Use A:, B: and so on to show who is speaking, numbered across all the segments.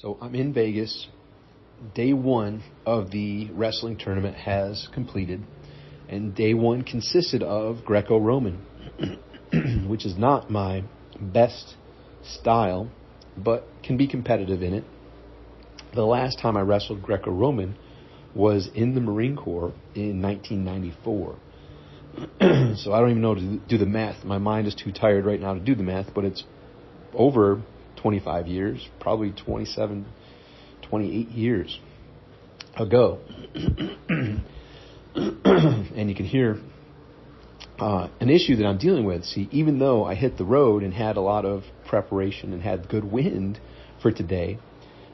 A: So I'm in Vegas. Day one of the wrestling tournament has completed, and day one consisted of Greco Roman, which is not my best style, but can be competitive in it. The last time I wrestled Greco Roman was in the Marine Corps in 1994. so I don't even know to do the math. My mind is too tired right now to do the math, but it's over 25 years, probably 27, 28 years ago. and you can hear uh, an issue that I'm dealing with. See, even though I hit the road and had a lot of preparation and had good wind for today,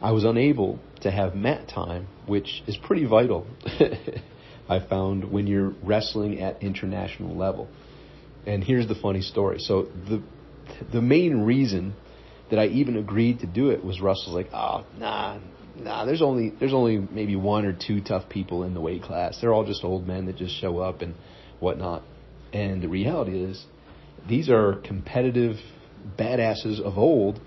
A: I was unable to have mat time, which is pretty vital. I found when you're wrestling at international level. And here's the funny story. So the the main reason that I even agreed to do it was Russell's like, oh, nah, nah. There's only there's only maybe one or two tough people in the weight class. They're all just old men that just show up and whatnot. And the reality is, these are competitive badasses of old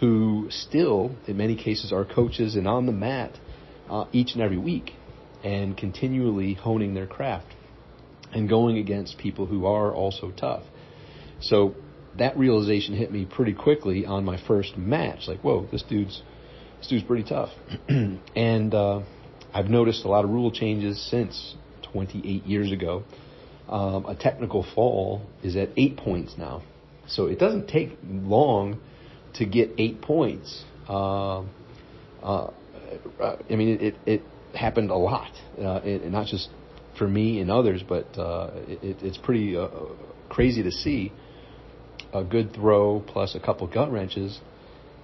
A: who still, in many cases, are coaches and on the mat uh, each and every week and continually honing their craft and going against people who are also tough. So that realization hit me pretty quickly on my first match. Like, whoa, this dude's this dude's pretty tough. and uh, I've noticed a lot of rule changes since 28 years ago. Um, a technical fall is at eight points now, so it doesn't take long to get eight points. Uh, uh, I mean, it, it happened a lot, uh, and not just for me and others, but uh, it, it's pretty uh, crazy to see a good throw plus a couple gut wrenches,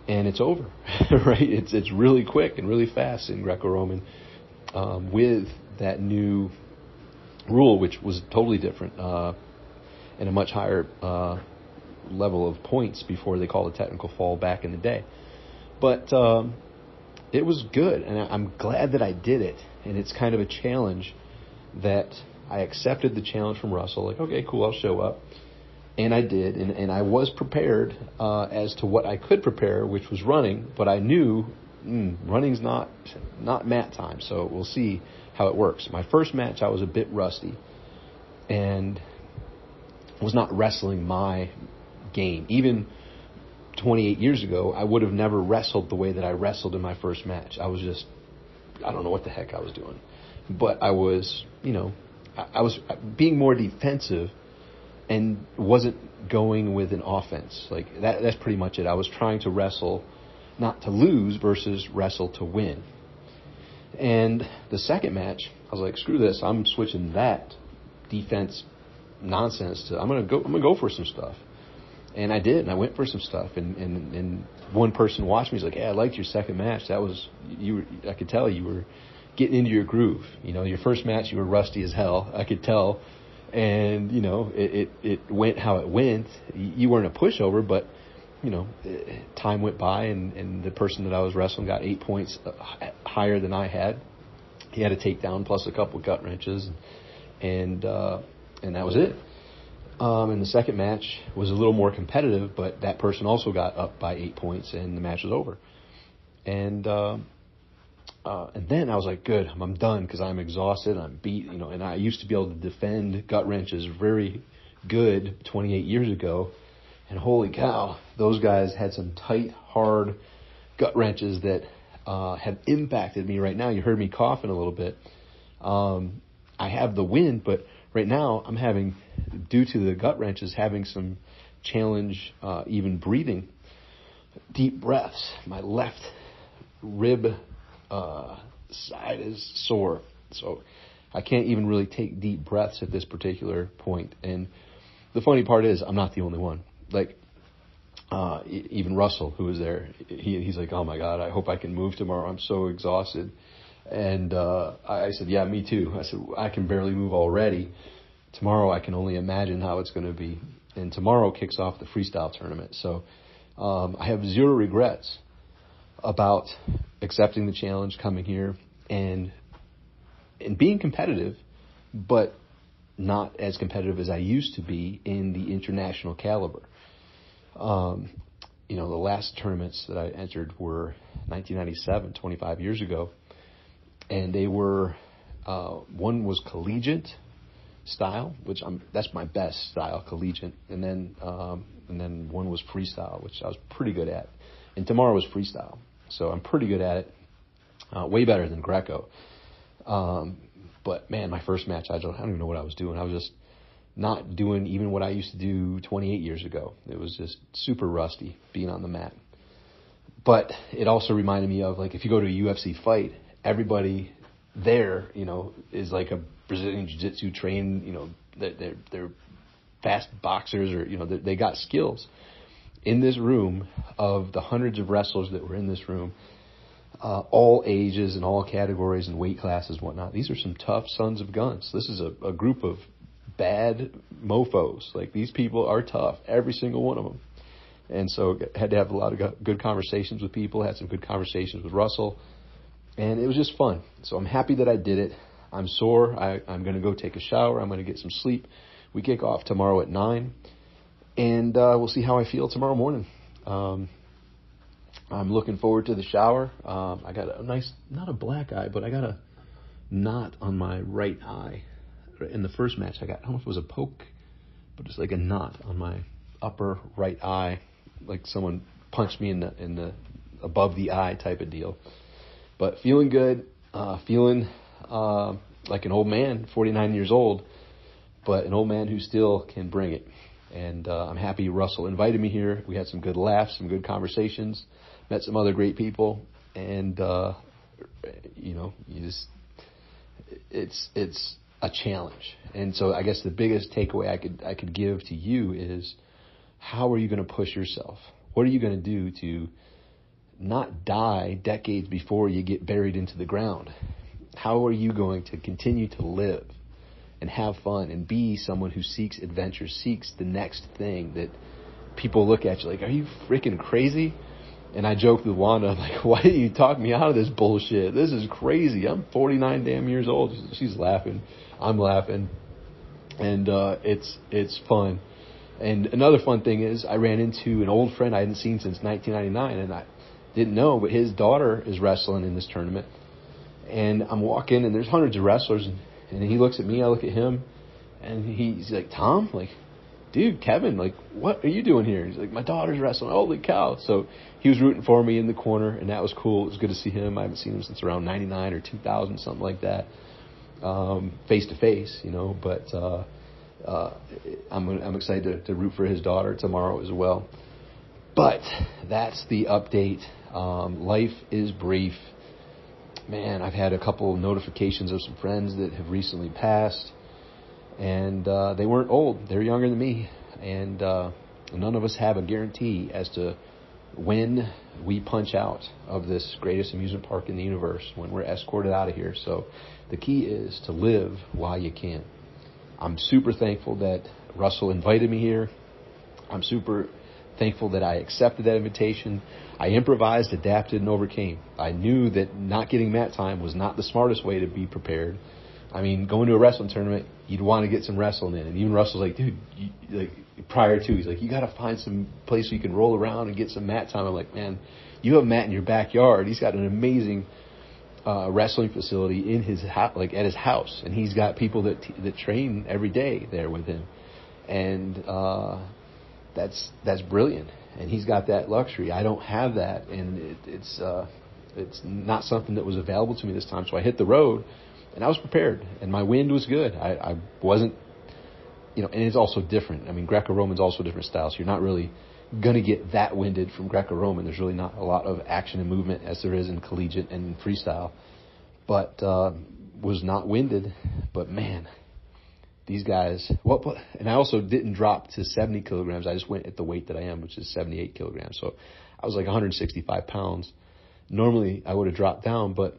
A: and it's over. right? It's it's really quick and really fast in Greco-Roman um, with that new rule, which was totally different uh, and a much higher uh, level of points before they called a technical fall back in the day. But um, it was good, and I'm glad that I did it. And it's kind of a challenge that I accepted the challenge from Russell. Like, okay, cool, I'll show up and I did, and, and I was prepared uh, as to what I could prepare, which was running. But I knew mm, running's not not mat time, so we'll see how it works. My first match, I was a bit rusty, and was not wrestling my game. Even 28 years ago, I would have never wrestled the way that I wrestled in my first match. I was just, I don't know what the heck I was doing, but I was, you know, I, I was being more defensive and wasn't going with an offense. Like that that's pretty much it. I was trying to wrestle not to lose versus wrestle to win. And the second match, I was like, screw this, I'm switching that defense nonsense to I'm gonna go I'm gonna go for some stuff. And I did, and I went for some stuff and, and, and one person watched me, he's like, Yeah, I liked your second match. That was you were I could tell you were getting into your groove. You know, your first match you were rusty as hell. I could tell and you know it, it it went how it went. You weren't a pushover, but you know time went by, and and the person that I was wrestling got eight points uh, higher than I had. He had a takedown plus a couple gut wrenches, and uh, and that was it. Um, and the second match was a little more competitive, but that person also got up by eight points, and the match was over. And uh, uh, and then I was like, good, I'm done because I'm exhausted. I'm beat, you know. And I used to be able to defend gut wrenches very good 28 years ago. And holy cow, those guys had some tight, hard gut wrenches that uh, have impacted me right now. You heard me coughing a little bit. Um, I have the wind, but right now I'm having, due to the gut wrenches, having some challenge, uh, even breathing. Deep breaths. My left rib uh, side is sore. So I can't even really take deep breaths at this particular point. And the funny part is, I'm not the only one. Like, uh, even Russell, who was there, he, he's like, "Oh my God, I hope I can move tomorrow. I'm so exhausted." And uh, I said, "Yeah, me too." I said, "I can barely move already. Tomorrow, I can only imagine how it's going to be." And tomorrow kicks off the freestyle tournament, so um, I have zero regrets about accepting the challenge, coming here, and and being competitive, but not as competitive as I used to be in the international caliber. Um, you know, the last tournaments that I entered were 1997, 25 years ago, and they were uh, one was collegiate style, which I'm that's my best style, collegiate, and then um, and then one was freestyle, which I was pretty good at, and tomorrow was freestyle, so I'm pretty good at it, uh, way better than Greco. Um, but man, my first match, I don't, I don't even know what I was doing. I was just not doing even what I used to do 28 years ago. It was just super rusty being on the mat. But it also reminded me of like if you go to a UFC fight, everybody there, you know, is like a Brazilian jiu-jitsu trained, you know, they're, they're, fast boxers or, you know, they, they got skills. In this room of the hundreds of wrestlers that were in this room, uh, all ages and all categories and weight classes and whatnot. These are some tough sons of guns. This is a, a group of bad mofos. Like these people are tough, every single one of them. And so had to have a lot of good conversations with people. Had some good conversations with Russell, and it was just fun. So I'm happy that I did it. I'm sore. I, I'm going to go take a shower. I'm going to get some sleep. We kick off tomorrow at nine, and uh, we'll see how I feel tomorrow morning. Um, I'm looking forward to the shower. Um, I got a nice, not a black eye, but I got a knot on my right eye. In the first match, I got, I don't know if it was a poke, but it's like a knot on my upper right eye, like someone punched me in the in the above the eye type of deal. But feeling good, uh, feeling uh, like an old man, 49 years old, but an old man who still can bring it. And uh, I'm happy Russell invited me here. We had some good laughs, some good conversations met some other great people, and uh, you know, you just it's it's a challenge. And so I guess the biggest takeaway I could I could give to you is how are you going to push yourself? What are you going to do to not die decades before you get buried into the ground? How are you going to continue to live and have fun and be someone who seeks adventure, seeks the next thing that people look at you like, are you freaking crazy? And I joked with Wanda, I'm like, why did you talk me out of this bullshit? This is crazy. I'm 49 damn years old. She's laughing. I'm laughing. And, uh, it's, it's fun. And another fun thing is I ran into an old friend I hadn't seen since 1999 and I didn't know, but his daughter is wrestling in this tournament. And I'm walking and there's hundreds of wrestlers and, and he looks at me, I look at him and he's like, Tom, like, dude, Kevin, like, what are you doing here? He's like, my daughter's wrestling. Holy cow. So he was rooting for me in the corner, and that was cool. It was good to see him. I haven't seen him since around 99 or 2000, something like that, face to face, you know, but, uh, uh, I'm, I'm excited to, to root for his daughter tomorrow as well. But that's the update. Um, life is brief. Man, I've had a couple of notifications of some friends that have recently passed and uh, they weren't old; they're younger than me, and uh, none of us have a guarantee as to when we punch out of this greatest amusement park in the universe, when we're escorted out of here. So the key is to live while you can. I'm super thankful that Russell invited me here. I'm super thankful that I accepted that invitation. I improvised, adapted, and overcame. I knew that not getting mat time was not the smartest way to be prepared. I mean, going to a wrestling tournament, you'd want to get some wrestling in. And even Russell's like, dude, you, like prior to, he's like, you got to find some place where you can roll around and get some mat time. I'm like, man, you have Matt in your backyard. He's got an amazing uh, wrestling facility in his house, like at his house, and he's got people that t- that train every day there with him, and uh, that's that's brilliant. And he's got that luxury. I don't have that, and it, it's uh, it's not something that was available to me this time. So I hit the road and I was prepared, and my wind was good. I, I wasn't, you know, and it's also different. I mean, Greco-Roman's also a different style, so you're not really going to get that winded from Greco-Roman. There's really not a lot of action and movement as there is in collegiate and freestyle, but uh, was not winded. But man, these guys. What? And I also didn't drop to 70 kilograms. I just went at the weight that I am, which is 78 kilograms. So I was like 165 pounds. Normally I would have dropped down, but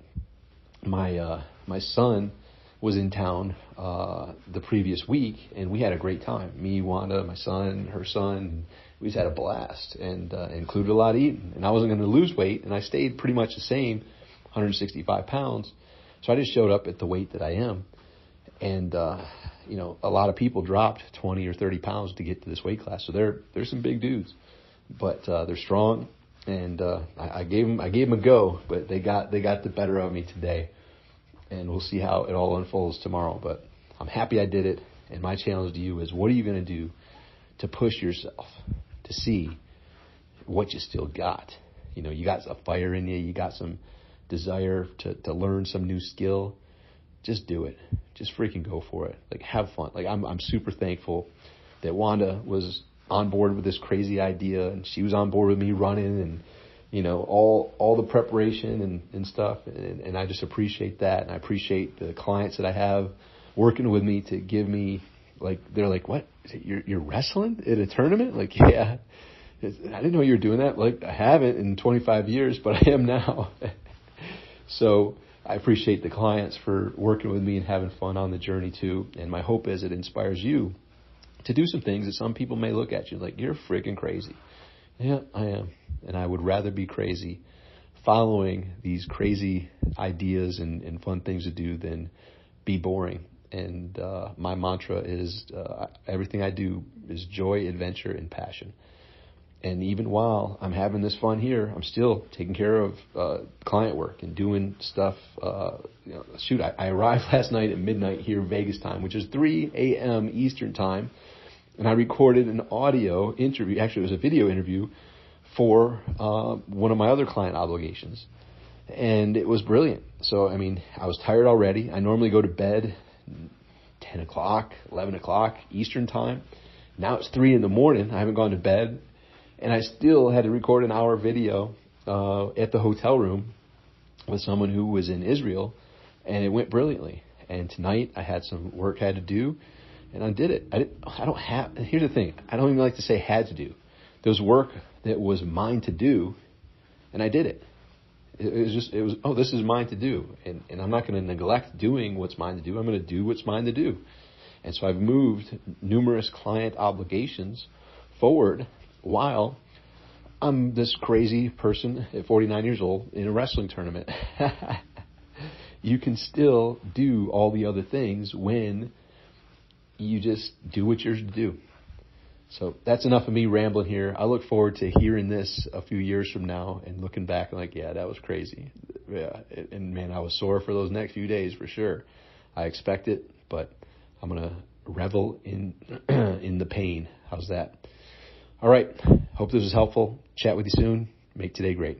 A: my uh, my son was in town uh, the previous week, and we had a great time. Me, Wanda, my son, her son, we just had a blast, and uh, included a lot of eating. And I wasn't going to lose weight, and I stayed pretty much the same, 165 pounds. So I just showed up at the weight that I am, and uh, you know, a lot of people dropped 20 or 30 pounds to get to this weight class. So they're they're some big dudes, but uh, they're strong, and uh, I, I gave them I gave them a go, but they got they got the better of me today, and we'll see how it all unfolds tomorrow. But I'm happy I did it, and my challenge to you is, what are you going to do to push yourself to see what you still got? You know, you got a fire in you, you got some desire to to learn some new skill. Just do it. Just freaking go for it. Like have fun. Like I'm I'm super thankful that Wanda was on board with this crazy idea and she was on board with me running and you know all all the preparation and and stuff. And, and I just appreciate that. And I appreciate the clients that I have working with me to give me like they're like what? You're you're wrestling at a tournament? Like yeah. I didn't know you were doing that. Like I haven't in 25 years but I am now. So I appreciate the clients for working with me and having fun on the journey too and my hope is it inspires you to do some things that some people may look at you like, you're freaking crazy. Yeah, I am. And I would rather be crazy following these crazy ideas and, and fun things to do than be boring. And uh, my mantra is uh, everything I do is joy, adventure, and passion. And even while I'm having this fun here, I'm still taking care of uh, client work and doing stuff. Uh, you know, shoot, I, I arrived last night at midnight here Vegas time, which is 3 a.m. Eastern time and I recorded an audio interview. Actually, it was a video interview for uh, one of my other client obligations, and it was brilliant. So, I mean, I was tired already. I normally go to bed 10 o'clock, 11 o'clock Eastern time. Now it's three in the morning. I haven't gone to bed, and I still had to record an hour video uh, at the hotel room with someone who was in Israel, and it went brilliantly. And tonight I had some work I had to do and I did it. I, didn't, I don't have. Here's the thing. I don't even like to say had to do. There was work that was mine to do, and I did it. It, was just. It was. Oh, this is mine to do, and and I'm not going to neglect doing what's mine to do. I'm going to do what's mine to do, and so I've moved numerous client obligations forward while I'm this crazy person at 49 years old in a wrestling tournament. you can still do all the other things when you just do what you're to do. So that's enough of me rambling here. I look forward to hearing this a few years from now and looking back and like, yeah, that was crazy. Yeah, and man, I was sore for those next few days for sure. I expect it, but I'm gonna revel in in the pain. How's that? All right. Hope this was helpful. Chat with you soon. Make today great.